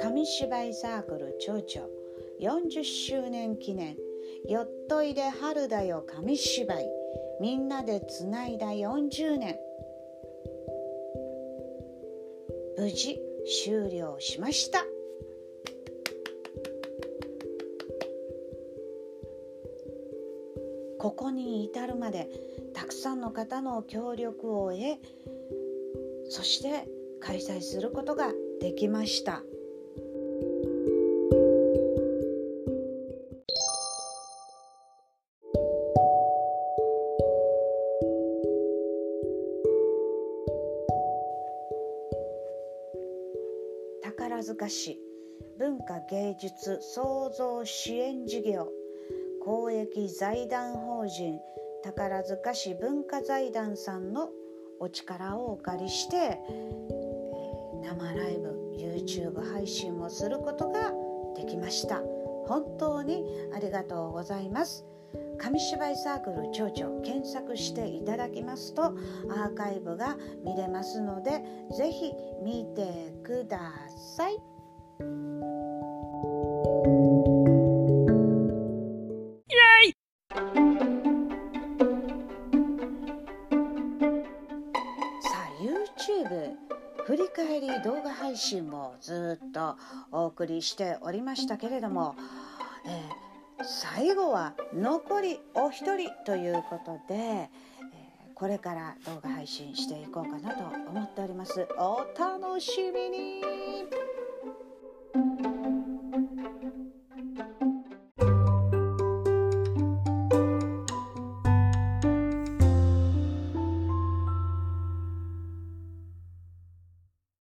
紙芝居サークル町長40周年記念よっといで春だよ紙芝居みんなでつないだ40年。無事終了しました。ここに至るまでたくさんの方の協力を得そして開催することができました。宝塚市文化芸術創造支援事業公益財団法人宝塚市文化財団さんのお力をお借りして、えー、生ライブ YouTube 配信もすることができました。本当にありがとうございます。紙芝居サークル町長検索していただきますとアーカイブが見れますのでぜひ見てください。YouTube 振り返り動画配信をずっとお送りしておりましたけれども、えー最後は残りお一人ということで、えー、これから動画配信していこうかなと思っております。お楽しみに。